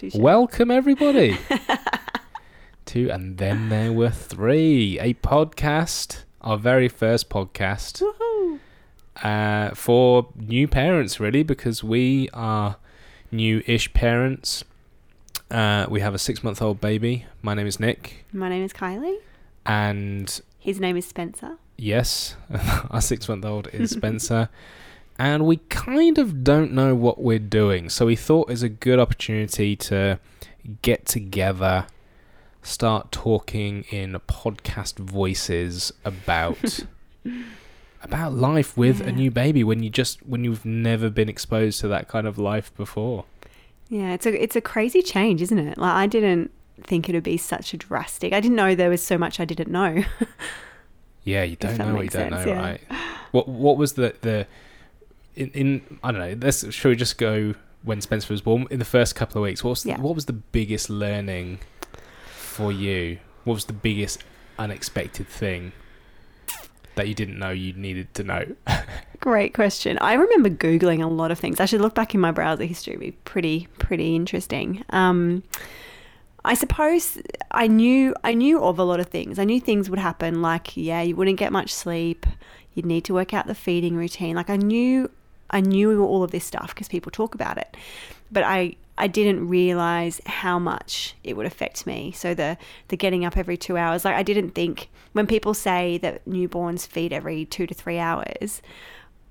Touche. Welcome, everybody, to And Then There Were Three, a podcast, our very first podcast Woohoo. uh, for new parents, really, because we are new ish parents. Uh, we have a six month old baby. My name is Nick. My name is Kylie. And His name is Spencer. yes, our six month old is Spencer. And we kind of don't know what we're doing. So we thought it's a good opportunity to get together, start talking in podcast voices about about life with a new baby when you just when you've never been exposed to that kind of life before. Yeah, it's a it's a crazy change, isn't it? Like I didn't think it would be such a drastic. I didn't know there was so much I didn't know. Yeah, you don't know what you makes don't know, yeah. right? What what was the the in, in I don't know. Let's should we just go when Spencer was born in the first couple of weeks? What was Yeah. what was the biggest learning for you? What was the biggest unexpected thing that you didn't know you needed to know? Great question. I remember googling a lot of things. I should look back in my browser history. It'd be pretty pretty interesting. Um, I suppose I knew I knew of a lot of things. I knew things would happen. Like yeah, you wouldn't get much sleep. You'd need to work out the feeding routine. Like I knew I knew all of this stuff because people talk about it, but I I didn't realize how much it would affect me. So the the getting up every two hours. Like I didn't think when people say that newborns feed every two to three hours.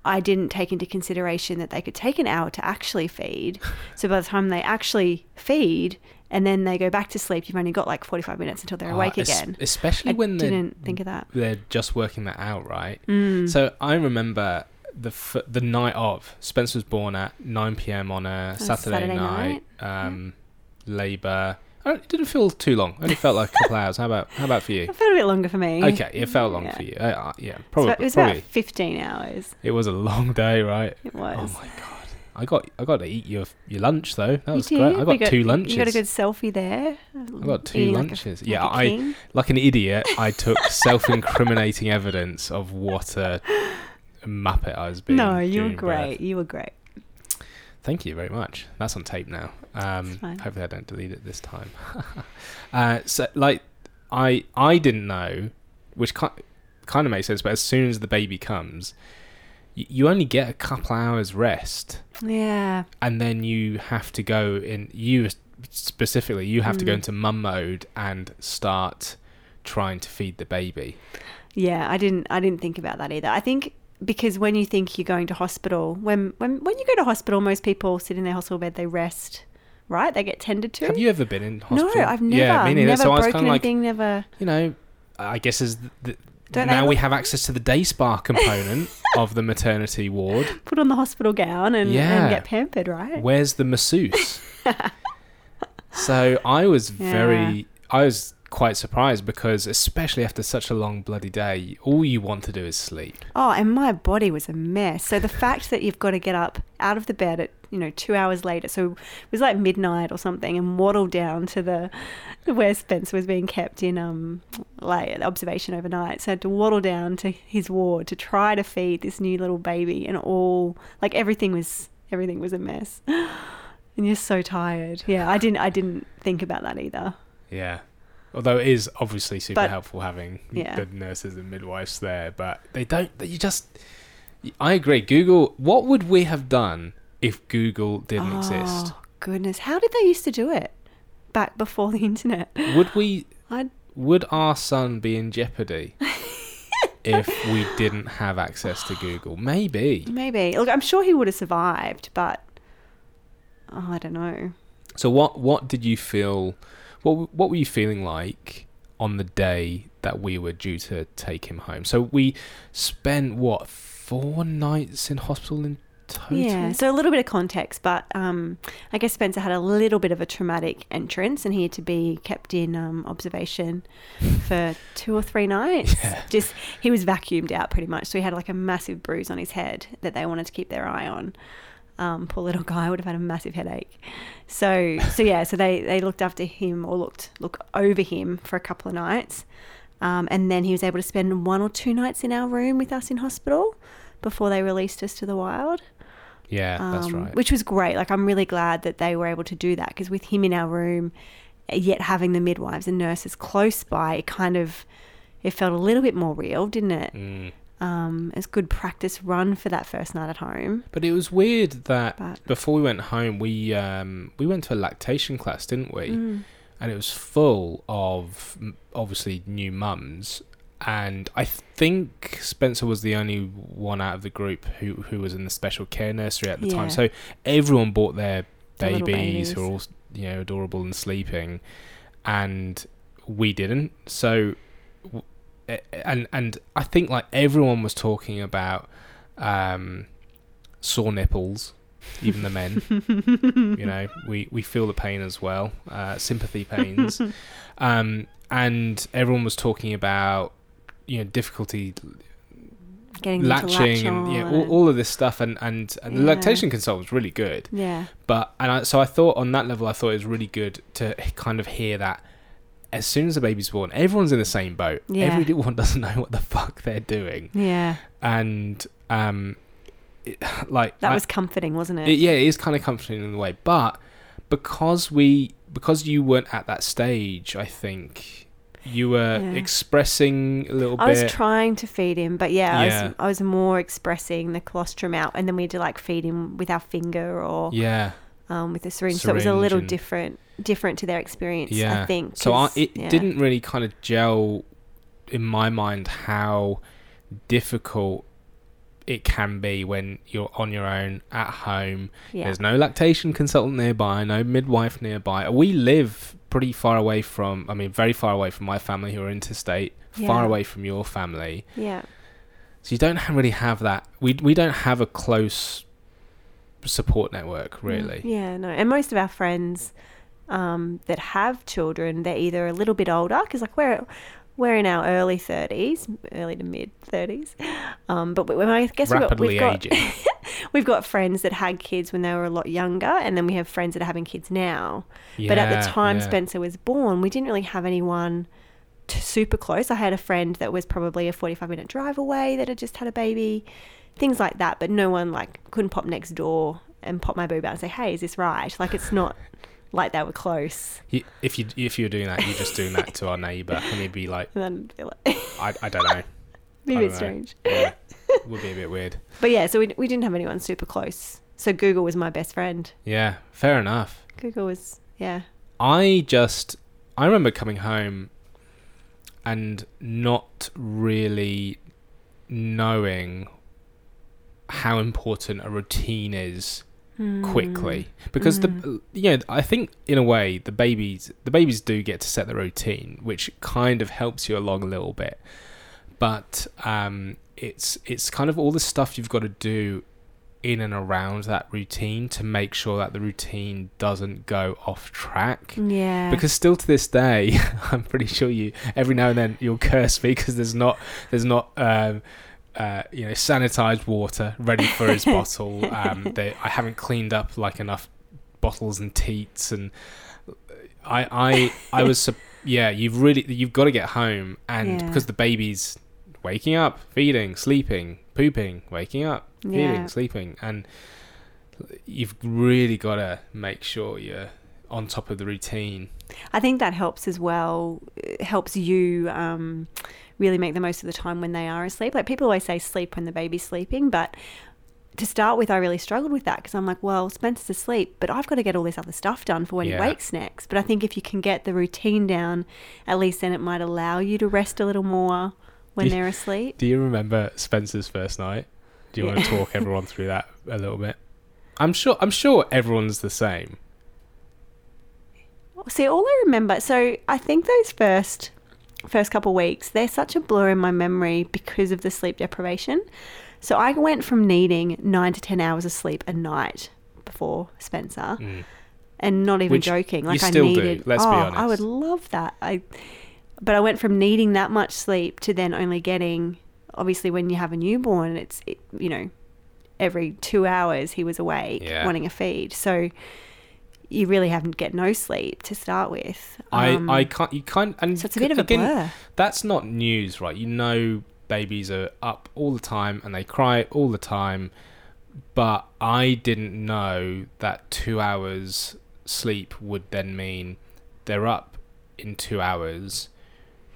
I didn't take into consideration that they could take an hour to actually feed. So by the time they actually feed and then they go back to sleep, you've only got like 45 minutes until they're awake Uh, es- again. especially I when they're didn't think of that. they're just working that out, right? Mm. So I remember the f- the night of Spencer was born at 9 p.m. on a Saturday, Saturday night. Um, Labour. Oh, it didn't feel too long. It Only felt like a couple hours. How about how about for you? It felt a bit longer for me. Okay, it felt long Yeah. for you. Uh, uh, yeah, probably. it was probably. about 15 hours. It was a long day, right? It was. Oh my god! I got I got to eat your your lunch though. That was you great. I got, You two lunches. You got a good selfie there. I got two Eating like a- lunches. like yeah, a I like an idiot. I took self-incriminating evidence of what a muppet I was being. No, you were during birth. great. You were great. Thank you very much. That's on tape now. Um, hopefully, I don't delete it this time. uh, so, like, I I didn't know, which kind kind of makes sense. But as soon as the baby comes, y- you only get a couple hours rest, Yeah. and then you have to go in. You specifically, you have to go Mm. into mum mode and start trying to feed the baby. Yeah, I didn't I didn't think about that either. I think because when you think you're going to hospital, when when when you go to hospital, most people sit in their hospital bed, they rest, right? They get tended to. Have you ever been in hospital? no, I've never, Yeah, me neither. never so I was broken kind of like, anything, never. you know, I guess is the, the, now we have access to the day spa component of the maternity ward. Put on the hospital gown and, Yeah. and get pampered, right? Where's the masseuse? so I was very, I was quite surprised because, especially after such a long bloody day, all you want to do is sleep. Oh, and my body was a mess. So the fact that you've got to get up out of the bed at you know two hours later, so it was like midnight or something, and waddle down to the where Spencer was being kept in um like observation overnight. So I had to waddle down to his ward to try to feed this new little baby, and all like everything was everything was a mess. And you're so tired. Yeah, I didn't I didn't think about that either. Yeah. Although it is obviously super But- helpful having Yeah. the nurses and midwives there, but they don't. You just. I agree. Google. What would we have done if Google didn't oh, exist? Oh goodness, how did they used to do it back before the internet? Would we? I Would our son be in jeopardy if we didn't have access to Google? Maybe. Maybe. Look, I'm sure he would have survived, but oh, I don't know. So what? What did you feel? What What were you feeling like on the day that we were due to take him home? So we spent what four nights in hospital in total. Yeah. So a little bit of context, but um, I guess Spencer had a little bit of a traumatic entrance, and he had to be kept in um, observation for two or three nights. Yeah. Just he was vacuumed out pretty much, so he had like a massive bruise on his head that they wanted to keep their eye on. Um, poor little guy would have had a massive headache. So so yeah, so they they looked after him or looked look over him for a couple of nights. Um, and then he was able to spend one or two nights in our room with us in hospital before they released us to the wild. Yeah, that's um, right. Which was great. Like, I'm really glad that they were able to do that because with him in our room, yet having the midwives and nurses close by, it kind of it felt a little bit more real, didn't it? Mm. Um, it's good practice run for that first night at home. But it was weird that But before we went home, we um, we went to a lactation class, didn't we? Mm. And it was full of obviously new mums. And I think Spencer was the only one out of the group who, who was in the special care nursery at the Yeah. time. So everyone bought their Their little babies, who are all you know adorable and sleeping, and we didn't. So, and and I think like everyone was talking about um, sore nipples, even the men. you know, we we feel the pain as well, uh, sympathy pains, um, and everyone was talking about you know difficulty Getting latching latch and yeah, all, all of this stuff, and and, and the lactation consultant was really good. yeah. But and I, so I thought on that level, I thought it was really good to kind of hear that as soon as the baby's born, everyone's in the same boat. Yeah. Everyone doesn't know what the fuck they're doing, Yeah. and um, it, like That I- was comforting, wasn't it? it, yeah, it is kind of comforting in a way, but because we because you weren't at that stage, I think you were Yeah. expressing a little I bit. I was trying to feed him, but yeah, I was I was more expressing the colostrum out, and then we had to like feed him with our finger or yeah, um, with a syringe. so it was a little different, different to their experience. yeah. I think. so. I, it yeah. didn't really kind of gel in my mind how difficult it can be when you're on your own at home Yeah. There's no lactation consultant nearby, no midwife nearby. We live pretty far away from, I mean, very far away from my family who are interstate, far away from your family. Yeah. So you don't really have that. We we don't have a close support network, really. Yeah, no. And most of our friends um, that have children, they're either a little bit older because like we're we're in our early thirties, early to mid thirties. Um, but we, I guess we've got, we've got we've got friends that had kids when they were a lot younger, and then we have friends that are having kids now. but at the time yeah. Spencer was born, we didn't really have anyone super close. I had a friend that was probably a 45 minute drive away that had just had a baby, things like that. But no one like couldn't pop next door and pop my boob out and say, "Hey, is this right?" Like it's not like they were close. You- if you if you're doing that, you're just doing that to our neighbour, and he'd be like, And then feel like I, I don't know, be a bit strange. yeah, would be a bit weird. But yeah, so we we didn't have anyone super close. So Google was my best friend. Yeah, fair enough. Google was yeah. I just I remember coming home and not really knowing how important a routine is quickly. Because the you know I think in a way the babies the babies do get to set the routine which kind of helps you along a little bit. But um it's it's kind of all the stuff you've got to do in and around that routine to make sure that the routine doesn't go off track. Yeah. because still to this day i'm pretty sure you every now and then you'll curse me because there's not there's not um uh, you know, sanitized water ready for his bottle. Um, they, I haven't cleaned up like enough bottles and teats, and I, I, I was, yeah. You've really, you've got to get home, and Yeah. because the baby's waking up, feeding, sleeping, pooping, waking up, feeding, Yeah. sleeping, and you've really got to make sure you're on top of the routine. I think that helps as well. It helps you um, really make the most of the time when they are asleep. Like people always say, sleep when the baby's sleeping, but to start with, I really struggled with that because I'm like, well, Spencer's asleep, but I've got to get all this other stuff done for when Yeah. he wakes next. But I think if you can get the routine down, at least then it might allow you to rest a little more when Yeah. they're asleep. Do you remember Spencer's first night? Do you want to talk everyone through that a little bit? I'm sure. I'm sure everyone's the same. See, all I remember, so I think those first first couple weeks, they're such a blur in my memory because of the sleep deprivation. So I went from needing nine to ten hours of sleep a night before Spencer, Mm. and not even Which joking. you Like I do, needed. let's oh, I would love that. I, but I went from needing that much sleep to then only getting. Obviously, when you have a newborn, it's it, you know, every two hours he was awake Yeah. wanting a feed. So you really haven't get no sleep to start with. Um, I I can't. You can't. And so it's a bit of a again, blur. That's not news, right? You know, babies are up all the time and they cry all the time. but I didn't know that two hours sleep would then mean they're up in two hours,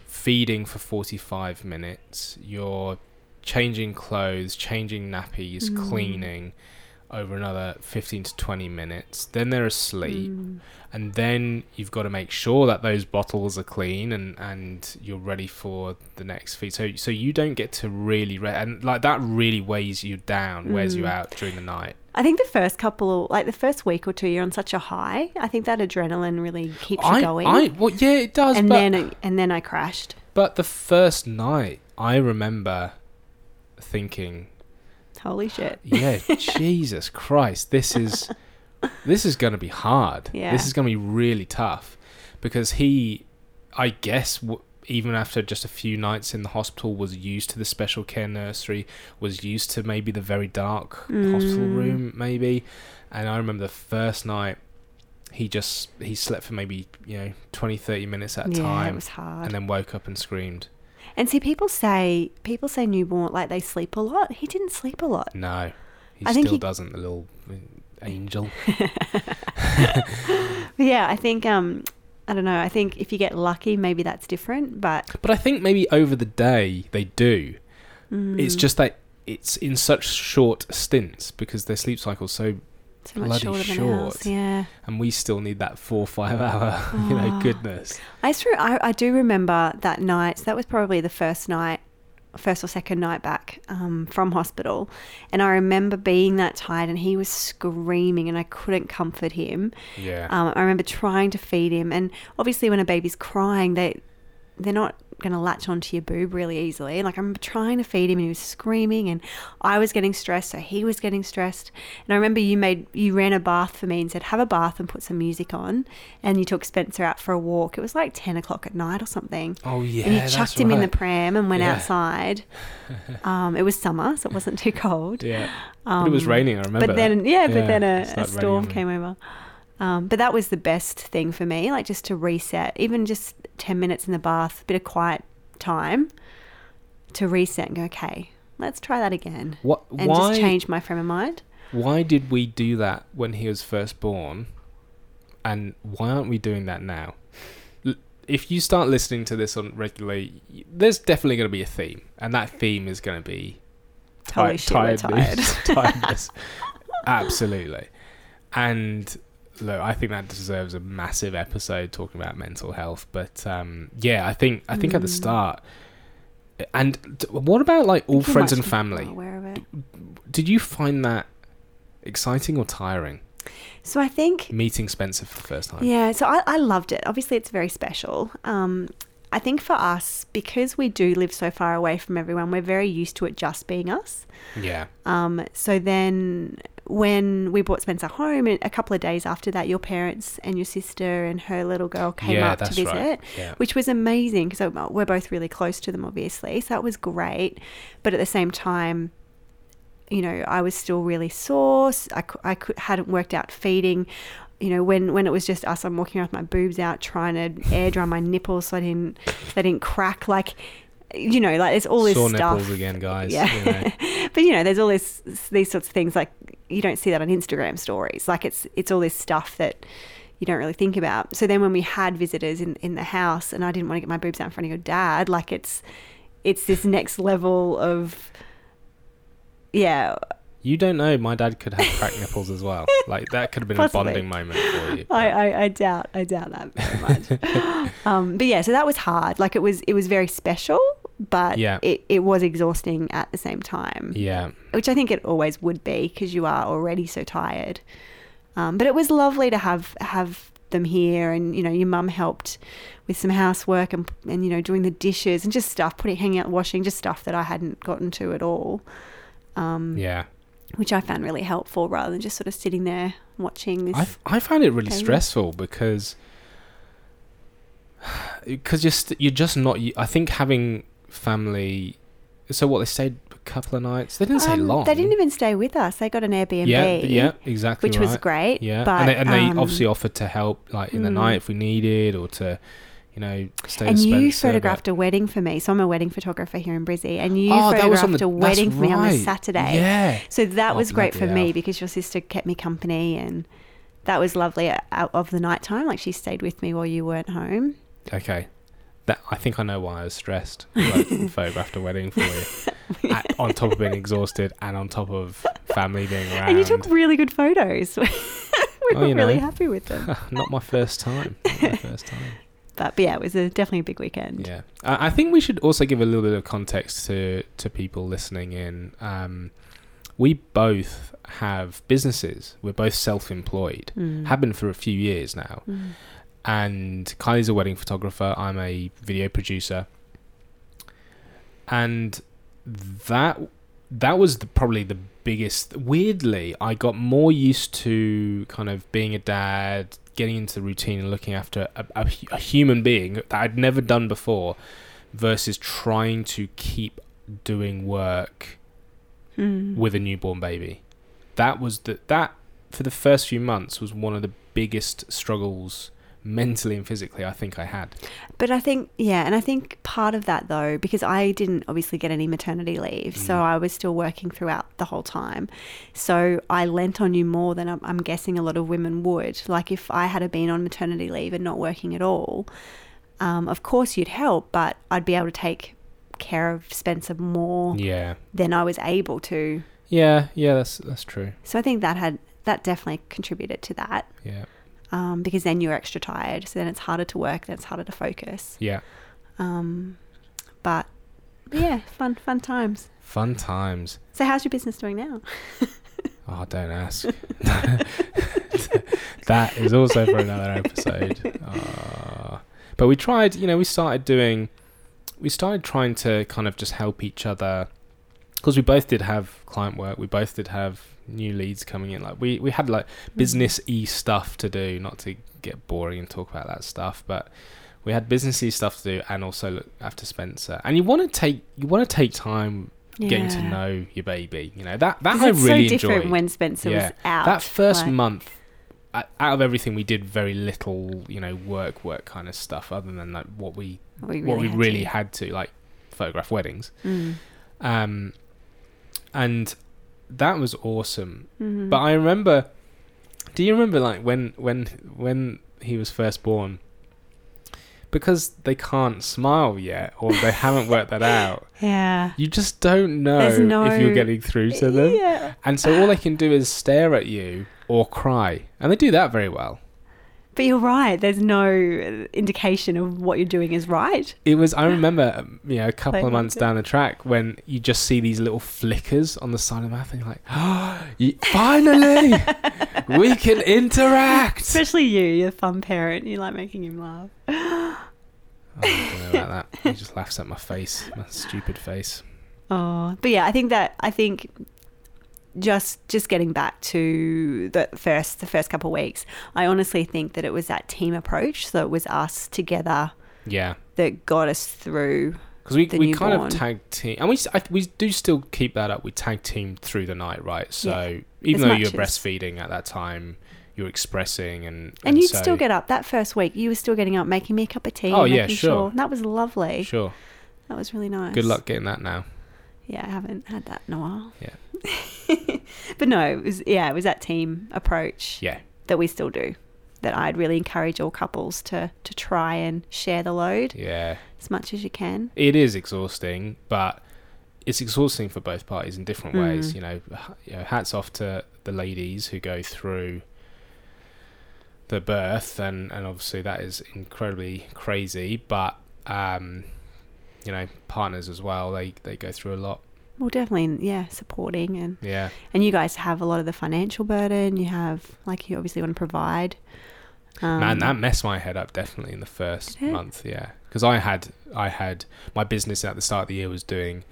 feeding for 45 minutes, you're changing clothes, changing nappies, Mm. cleaning over another 15 to 20 minutes. Then they're asleep. Mm. And then you've got to make sure that those bottles are clean and, and you're ready for the next feed. So so you don't get to really re- and like that really weighs you down, wears you Mm. out during the night. I think the first couple, like the first week or two, you're on such a high. I think that adrenaline really keeps you going. I well yeah it does, and but then and then I crashed. but the first night I remember thinking, Holy shit! yeah, Jesus Christ, this is this is going to be hard. Yeah. This is going to be really tough because he, I guess, w- even after just a few nights in the hospital, was used to the special care nursery, was used to maybe the very dark hospital Mm. room, maybe. And I remember the first night. He just he slept for maybe you know 20 30 minutes at a yeah, time it was hard. and then woke up and screamed And see, people say people say newborn like they sleep a lot. He didn't sleep a lot. no he I still he- doesn't the little uh, angel yeah, I think um, I don't know. I think if you get lucky, maybe that's different. But But I think maybe over the day they do. It's mm, just that it's in such short stints because their sleep cycle's so, so much bloody shorter than short. ours. Yeah, and we still need that four five hour, you know, Oh. goodness. I, I I do remember that night. So that was probably the first night, first or second night back um, from hospital, and I remember being that tired, and he was screaming, and I couldn't comfort him. Yeah, Um, I remember trying to feed him, and obviously, when a baby's crying, they they're not going to latch onto your boob really easily. Like I remember trying to feed him, and he was screaming, and I was getting stressed, so he was getting stressed. And I remember you made you ran a bath for me and said, "Have a bath and put some music on," and you took Spencer out for a walk. It was like ten o'clock at night or something. oh yeah, and you chucked him in the pram and went Yeah. outside. Um, it was summer, so it wasn't too cold. Yeah, but it was Um, raining. I remember. But then, yeah, but Yeah, then a, a storm came over. Um, but that was the best thing for me, like just to reset, even just 10 minutes in the bath, a bit of quiet time to reset and go, okay, let's try that again. What? And why? just change my frame of mind. Why did we do that when he was first born, and why aren't we doing that now? If you start listening to this on regularly, there's definitely going to be a theme, and that theme is going to be Holy ti- shit, tiredness. tiredness. Absolutely. And look, I think that deserves a massive episode talking about mental health. But um, yeah, I think I think at the Mm. start. And what about like all friends and family? Aware of it. Did you find that exciting or tiring? So I think Meeting Spencer for the first time. Yeah, so I, I loved it. Obviously, it's very special. Um, I think for us, because we do live so far away from everyone, we're very used to it just being us. Yeah. Um, so then when we brought Spencer home, a couple of days after that, your parents and your sister and her little girl came yeah, up to visit. right. Yeah. Which was amazing because uh, we're both really close to them, obviously. So that was great. But at the same time, you know, I was still really sore. I, I hadn't worked out feeding. You know, when, when it was just us, I'm walking around with my boobs out, trying to air dry my nipples so I didn't, they didn't crack. Like, you know, like there's all this Sore stuff. nipples again, guys. Yeah. you know. but you know, there's all this these sorts of things like you don't see that on Instagram stories. Like it's it's all this stuff that you don't really think about. So then when we had visitors in, in the house and I didn't want to get my boobs out in front of your dad, like it's it's this next level of yeah, You don't know. My dad could have cracked nipples as well. Like that could have been Possibly. a bonding moment for you. I, I, I doubt I doubt that very much. um, but yeah, so that was hard. Like it was it was very special, but Yeah. it, it was exhausting at the same time. yeah. which I think it always would be because you are already so tired. Um, but it was lovely to have have them here, and you know, your mum helped with some housework and and you know, doing the dishes and just stuff, putting hanging out washing, just stuff that I hadn't gotten to at all. Um, Yeah. which I found really helpful rather than just sort of sitting there watching this. I, f- I found it really Okay. stressful because because you're st- you're just not. I think having family. So what they stayed a couple of nights. They didn't say Um, long. They didn't even stay with us. They got an Airbnb. Yeah, yeah, exactly. which was great. Yeah, but, and they, and they um, obviously offered to help, like in the mm. night if we needed, or to, you know, stay And you photographed a wedding for me. So I'm a wedding photographer here in Brizzy, and you Oh, photographed the a wedding for me on the. Saturday. Yeah. So that Oh, was great for bloody me hell. because your sister kept me company, and that was lovely out of the night time. Like she stayed with me while you weren't home. Okay. That I think I know why I was stressed. Like, photographed a wedding for you, At- on top of being exhausted and on top of family being around. And you took really good photos. we Oh, were really know. happy with them. Not my first time. Not my first time. But, but yeah, it was a, definitely a big weekend. Yeah, I I think we should also give a little bit of context to to people listening in. Um, we both have businesses. We're both self-employed. Mm. Have been for a few years now. Mm. And Kylie's a wedding photographer. I'm a video producer. And that that was the, probably the biggest. Weirdly, I got more used to kind of being a dad, getting into the routine, and looking after a, a, a human being that I'd never done before, versus trying to keep doing work Mm. with a newborn baby. That was the that for the first few months was one of the biggest struggles mentally and physically I think I had. But I think, yeah, and I think part of that though, because I didn't obviously get any maternity leave, so Mm. I was still working throughout the whole time. So I lent on you more than I'm, I'm guessing a lot of women would. Like if I had been on maternity leave and not working at all, um, of course you'd help, but I'd be able to take care of Spencer more Yeah. than I was able to. Yeah, yeah, that's that's true. So I think that had that definitely contributed to that. Yeah. Um, because then you're extra tired, so then it's harder to work, then it's harder to focus. Yeah. Um, but yeah, fun fun times. Fun times. So how's your business doing now? Oh, don't ask. that is also for another episode. Uh, but we tried, you know, we started doing, we started trying to kind of just help each other because we both did have client work. We both did have new leads coming in. Like we, we had like business y stuff to do, not to get boring and talk about that stuff, but we had businessy stuff to do and also look after Spencer. And you want to take, you want to take time getting to know your baby. You know, that, that I really so different enjoyed when Spencer Yeah. was out. that first like- month out of everything we did very little you know work work kind of stuff other than like what we we what we had really to. had to like photograph weddings Mm. um and that was awesome Mhm. but i remember do you remember like when when when he was first born because they can't smile yet or they haven't worked that out yeah, you just don't know no- if you're getting through to them yeah. and so all they can do is stare at you or cry. And they do that very well. But you're right. There's no indication of what you're doing is right. It was, I remember, um, you know, a couple Like of months down the track when you just see these little flickers on the side of the mouth and you're like, oh, finally, we can interact. Especially you, you're a fun parent. You like making him laugh. Oh, I don't know about that. He just laughs at my face, my stupid face. Oh, but yeah, I think that I think just just getting back to the first the first couple of weeks, I honestly think that it was that team approach. So it was us together Yeah. that got us through. Because we, we kind of tag team, and we I, we do still keep that up. We tag team through the night, right? So As even though you're as- breastfeeding at that time, you're expressing and And you'd so- still get up that first week. You were still getting up, making me a cup of tea. Oh, yeah, making sure. That was lovely. sure. That was really nice. Good luck getting that now. Yeah, I haven't had that in a while. Yeah. but no, it was yeah, it was that team approach Yeah. that we still do. That I'd really encourage all couples to to try and share the load Yeah. as much as you can. It is exhausting, but it's exhausting for both parties in different ways. Mm. You know, you know, hats off to the ladies who go through the birth, and and obviously that is incredibly crazy. But um, you know, partners as well. They they go through a lot. Well, definitely, yeah, supporting and Yeah. and you guys have a lot of the financial burden. You have like you obviously want to provide. Um, Man, that messed my head up definitely in the first month. Yeah, because I had I had my business at the start of the year was doing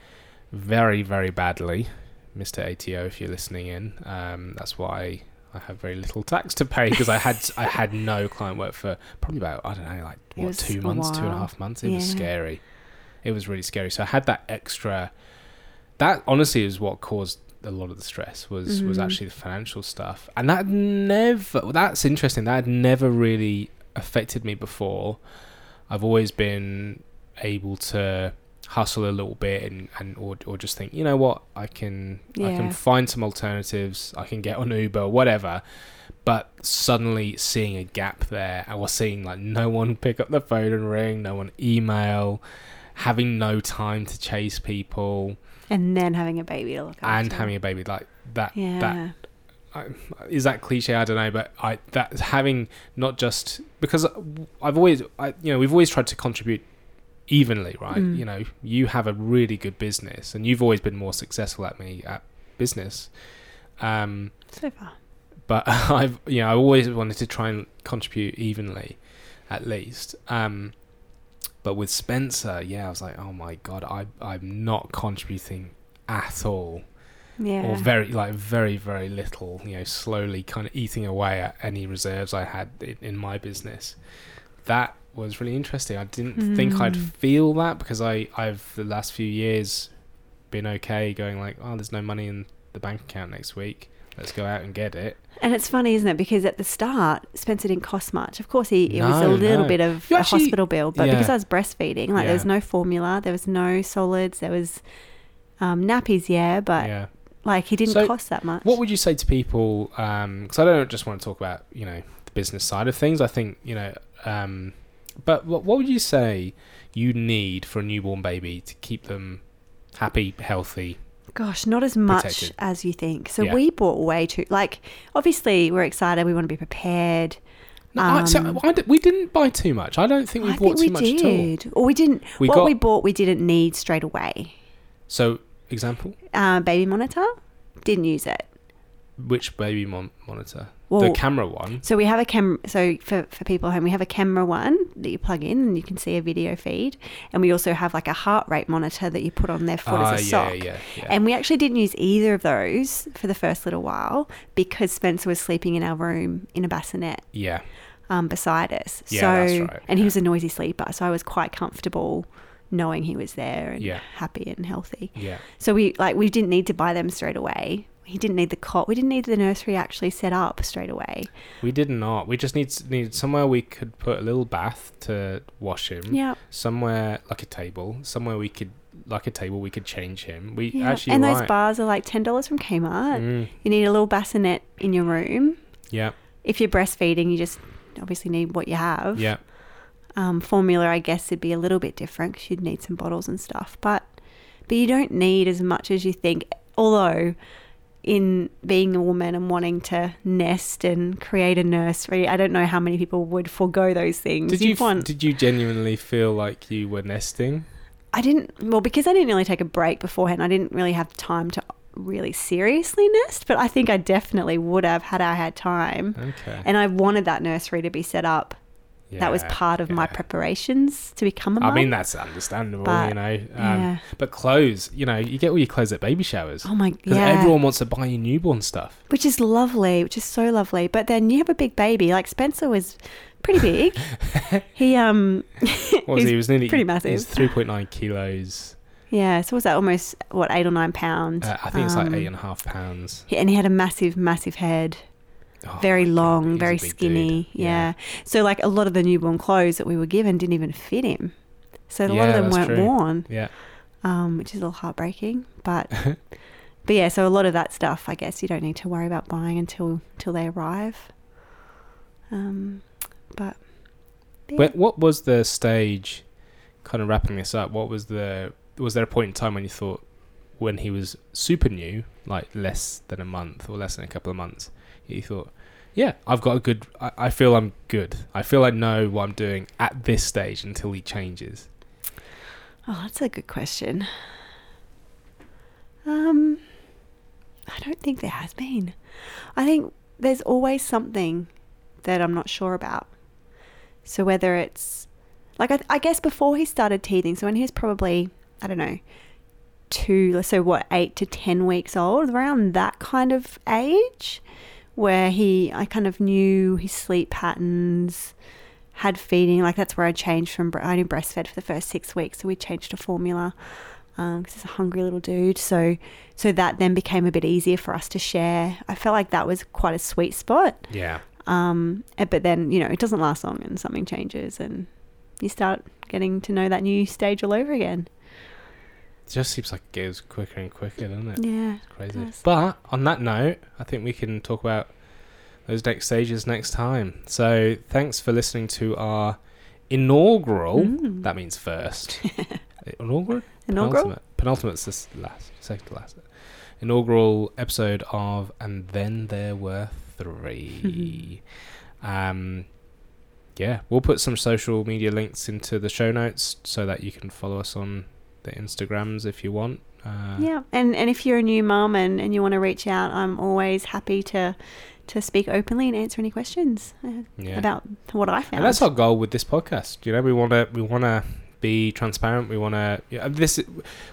very very badly. Mister ATO, if you're listening in, um, that's why I have very little tax to pay because I had I had no client work for probably about I don't know like what two months, two and a half months. It was scary. It was really scary. So I had that extra. That honestly is what caused a lot of the stress was was Mhm. actually the financial stuff, and that never. That's interesting. That had never really affected me before. I've always been able to hustle a little bit and, and or, or just think, you know what, I can I can find some alternatives. I can get on Uber, whatever. But suddenly seeing a gap there, and we're seeing like no one pick up the phone and ring, no one email, having no time to chase people, And then having a baby to look after. and having a baby like that. yeah. That I, is that cliche? I don't know, but I that having not just because I've always, I, you know, we've always tried to contribute evenly, right? Mm. You know, you have a really good business, and you've always been more successful at me at business. Um, so far. but I've, you know, I always wanted to try and contribute evenly, at least. Um, but with Spencer, yeah, I was like, oh my god, I I'm not contributing at all Yeah. or very like very very little you know slowly kind of eating away at any reserves i had in, in my business that was really interesting i didn't think i'd Mm. feel that because i i've the last few years been okay going like oh there's no money in the bank account next week let's go out and get it And it's funny, isn't it? Because at the start, Spencer didn't cost much. Of course, he it was a little no. bit of You a actually- hospital bill, but yeah. because I was breastfeeding, like there was no formula, there was no solids, there was um, nappies, yeah, but yeah like he didn't So, cost that much. What would you say to people? Because I don't just want to talk about you know the business side of things. I think you know, um, but what what would you say you need for a newborn baby to keep them happy, healthy? Gosh, not as much Protected. as you think. So Yeah. we bought way too. Like, obviously, we're excited. We want to be prepared. No, I, so Um, I we didn't buy too much. I don't think we I bought think too we much at all. did, or we didn't. We what got- we bought, we didn't need straight away. So, example, Uh, baby monitor, didn't use it. Which baby mon- monitor? Well, the camera one. So we have a camera. So for, for people at home, we have a camera one that you plug in and you can see a video feed, and we also have like a heart rate monitor that you put on their foot Ah, as a yeah, sock. yeah, yeah. And we actually didn't use either of those for the first little while because Spencer was sleeping in our room in a bassinet yeah, um, beside us. Yeah, so, that's right, and he was a noisy sleeper, so I was quite comfortable knowing he was there and Yeah. happy and healthy. yeah. So we like we didn't need to buy them straight away. He didn't need the cot. We didn't need the nursery actually set up straight away. We did not. We just need needed somewhere we could put a little bath to wash him. Yeah. somewhere like a table, somewhere we could like a table we could change him. We Yeah. actually and right. those bars are like ten dollars from Kmart. Mm, You need a little bassinet in your room. yeah, If you're breastfeeding, you just obviously need what you have. yeah, Um, formula, I guess, would be a little bit different because you'd need some bottles and stuff. But but you don't need as much as you think. Although, in being a woman and wanting to nest and create a nursery, I don't know how many people would forego those things. Did you You'd want- did you genuinely feel like you were nesting? I didn't. Well, because I didn't really take a break beforehand, I didn't really have time to really seriously nest. But I think I definitely would have had I had time. Okay, And I wanted that nursery to be set up. That was part of my preparations to become a mum. I mean that's understandable, But, you know. Um, yeah. But clothes, you know, you get all your clothes at baby showers oh my because yeah, everyone wants to buy you newborn stuff. which is lovely, which is so lovely. But then you have a big baby. Like Spencer was pretty big. he um, What was he? He was nearly pretty massive. He was three point nine kilos. yeah. So was that almost what eight or nine pounds? Uh, I think it's like Um, eight and a half pounds. he- and he had a massive, massive head. Oh very long, very skinny. Yeah. So like a lot of the newborn clothes that we were given didn't even fit him. So a lot of them weren't true. worn, Yeah. um, which is a little heartbreaking. But but yeah, so a lot of that stuff, I guess you don't need to worry about buying until till they arrive. Um, but yeah. But what was the stage? Kind of wrapping this up. What was the? Was there a point in time when you thought, when he was super new, like less than a month or less than a couple of months, you thought, yeah, I've got a good. I, I feel I'm good. I feel I know what I'm doing at this stage until he changes. Oh, that's a good question. Um, I don't think there has been. I think there's always something that I'm not sure about. So whether it's like I, I guess before he started teething, so when he was probably I don't know two, let's so what eight to ten weeks old, around that kind of age, where he I kind of knew his sleep patterns had feeding. Like that's where I changed from. I only breastfed for the first six weeks, so we changed to formula because he's a hungry little dude. So, so that then became a bit easier for us to share. I felt like that was quite a sweet spot. Yeah. Um, eh, but then you know it doesn't last long, and something changes, and you start getting to know that new stage all over again. It just seems like it goes quicker and quicker, doesn't it? Yeah. It's crazy. does. But on that note, I think we can talk about those next stages next time. So thanks for listening to our inaugural. Mm. That means first. inaugural. Inaugural? Penultimate. Penultimate's this last, second to last. Inaugural episode of And Then There Were Three. um, yeah, we'll put some social media links into the show notes so that you can follow us on the Instagrams if you want. Uh, Yeah, and and if you're a new mum and, and you want to reach out, I'm always happy to to speak openly and answer any questions uh, yeah. about what I found. And that's our goal with this podcast. You know, we want to we want to be transparent. We want to this.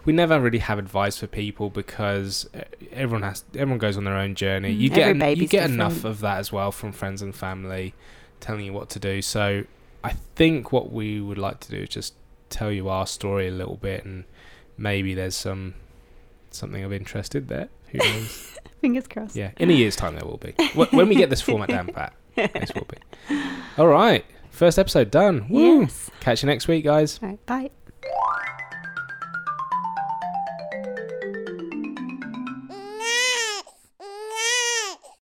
We never really have advice for people because uh, everyone has everyone goes on their own journey. You get every en- you get enough of that as well from friends and family telling you what to do. So I think what we would like to do is just tell you our story a little bit, and maybe there's some something of interest in there. Who knows? Fingers crossed. yeah, in a year's time there will be. When we get this format down pat, this will be. All right, first episode done. Woo! Yes. Catch you next week, guys. All right. Bye.